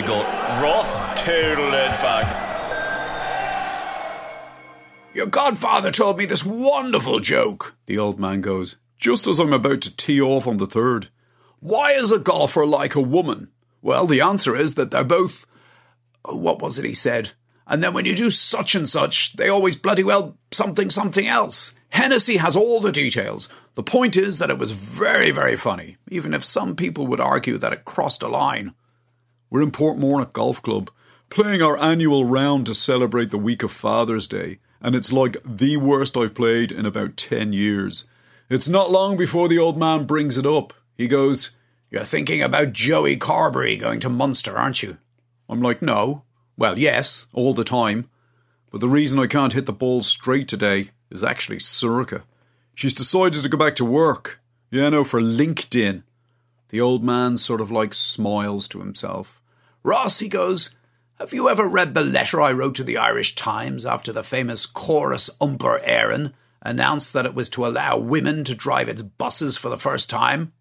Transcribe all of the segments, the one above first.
my god. Ross total it back. Your godfather told me this wonderful joke, the old man goes, just as I'm about to tee off on the third. Why is a golfer like a woman? Well, the answer is that they're both. What was it he said? And then when you do such and such, they always bloody well something something else. Hennessy has all the details. The point is that it was very, very funny, even if some people would argue that it crossed a line. We're in Portmarnock Golf Club, playing our annual round to celebrate the week of Father's Day, and it's like the worst I've played in about 10 years. It's not long before the old man brings it up. He goes, You're thinking about Joey Carbery going to Munster, aren't you? I'm like, No. Well, yes, all the time. But the reason I can't hit the ball straight today is actually Sorcha. She's decided to go back to work. Yeah, no, for LinkedIn. The old man sort of like smiles to himself. Ross, he goes, Have you ever read the letter I wrote to the Irish Times after the famous Córas Iompair Éireann announced that it was to allow women to drive its buses for the first time?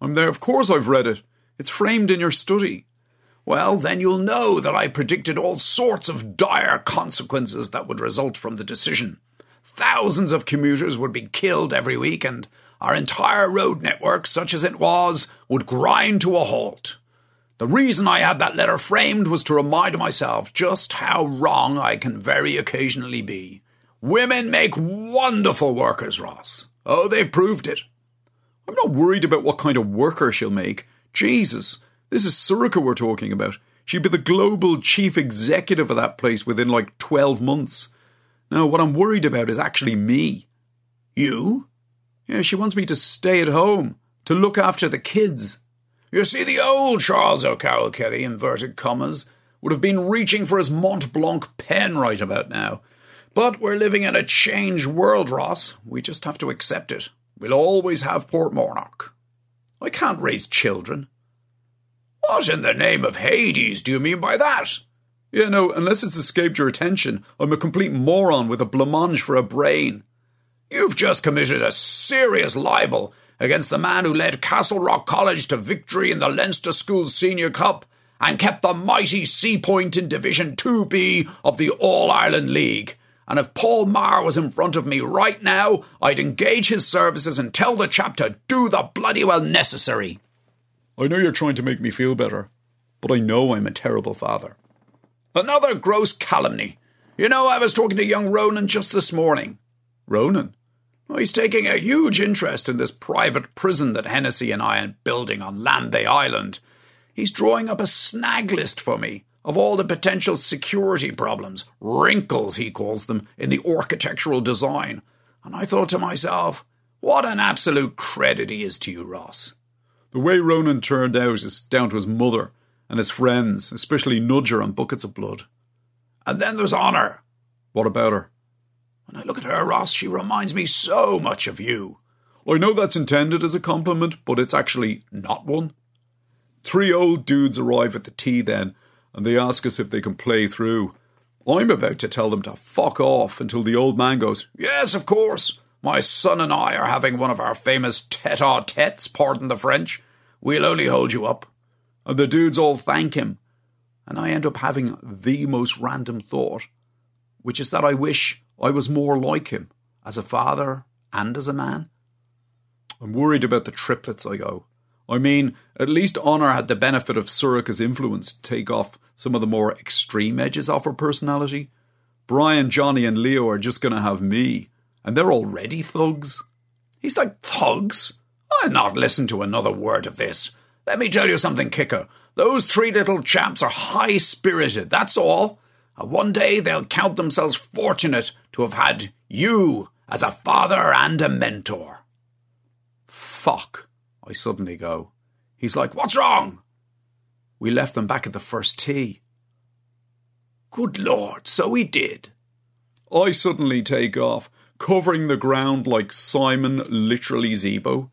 I'm there, of course I've read it. It's framed in your study. Well, then you'll know that I predicted all sorts of dire consequences that would result from the decision. Thousands of commuters would be killed every week, and our entire road network, such as it was, would grind to a halt. The reason I had that letter framed was to remind myself just how wrong I can very occasionally be. Women make wonderful workers, Ross. Oh, they've proved it. I'm not worried about what kind of worker she'll make. Jesus, this is Sorcha we're talking about. She'd be the global chief executive of that place within like 12 months. Now, what I'm worried about is actually me. You? Yeah, she wants me to stay at home, to look after the kids. You see, the old Charles O'Carroll Kelly, inverted commas, would have been reaching for his Mont Blanc pen right about now. But we're living in a changed world, Ross. We just have to accept it. We'll always have Portmarnock. I can't raise children. What in the name of Hades do you mean by that? Yeah, no, unless it's escaped your attention, I'm a complete moron with a blancmange for a brain. You've just committed a serious libel against the man who led Castlerock College to victory in the Leinster Schools Senior Cup and kept the mighty Seapoint in Division 2B of the All Ireland League. And if Paul Marr was in front of me right now, I'd engage his services and tell the chap to do the bloody well necessary. I know you're trying to make me feel better, but I know I'm a terrible father. Another gross calumny. You know, I was talking to young Ronan just this morning. Ronan? Oh, he's taking a huge interest in this private prison that Hennessy and I are building on Lambay Island. He's drawing up a snag list for me of all the potential security problems, wrinkles he calls them, in the architectural design. And I thought to myself, what an absolute credit he is to you, Ross. The way Ronan turned out is down to his mother and his friends, especially Nudger and Buckets of Blood. And then there's Honour. What about her? When I look at her, Ross, she reminds me so much of you. I know that's intended as a compliment, but it's actually not one. Three old dudes arrive at the tee then, and they ask us if they can play through. I'm about to tell them to fuck off until the old man goes, Yes, of course. My son and I are having one of our famous tete a tetes, pardon the French. We'll only hold you up. And the dudes all thank him. And I end up having the most random thought, which is that I wish I was more like him as a father and as a man. I'm worried about the triplets, I go. I mean, at least Honor had the benefit of Sorcha's influence to take off some of the more extreme edges off her personality. Brian, Johnny, and Leo are just going to have me, and they're already thugs. He's like, Thugs? I'll not listen to another word of this. Let me tell you something, Kicker. Those three little chaps are high spirited, that's all. One day they'll count themselves fortunate to have had you as a father and a mentor. Fuck, I suddenly go. He's like, What's wrong? We left them back at the first tee. Good Lord, so we did. I suddenly take off, covering the ground like Simon literally Zebo.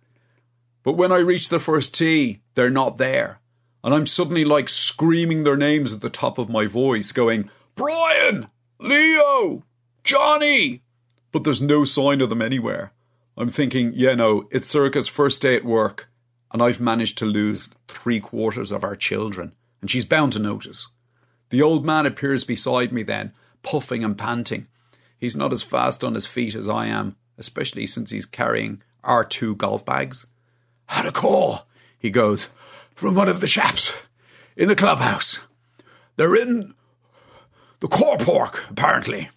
But when I reach the first tee, they're not there. And I'm suddenly like screaming their names at the top of my voice, going, Brian! Leo! Johnny! But there's no sign of them anywhere. I'm thinking, yeah, no, it's Sorcha's first day at work, and I've managed to lose three quarters of our children, and she's bound to notice. The old man appears beside me then, puffing and panting. He's not as fast on his feet as I am, especially since he's carrying our two golf bags. Had a call, he goes, from one of the chaps in the clubhouse. They're in the core pork, apparently.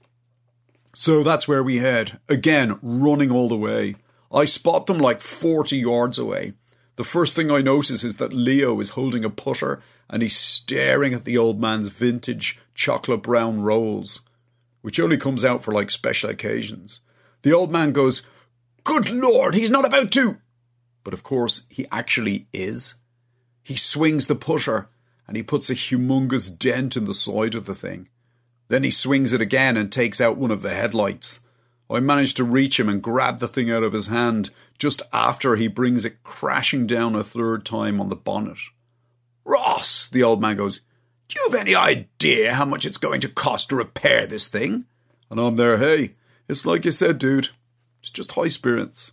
So that's where we head. Again, running all the way. I spot them like 40 yards away. The first thing I notice is that Leo is holding a putter and he's staring at the old man's vintage chocolate brown Rolls, which only comes out for like special occasions. The old man goes, Good Lord, he's not about to. But of course, he actually is. He swings the putter and he puts a humongous dent in the side of the thing. Then he swings it again and takes out one of the headlights. I manage to reach him and grab the thing out of his hand just after he brings it crashing down a third time on the bonnet. Ross, the old man goes, Do you have any idea how much it's going to cost to repair this thing? And I'm there, hey, it's like you said, dude. It's just high spirits.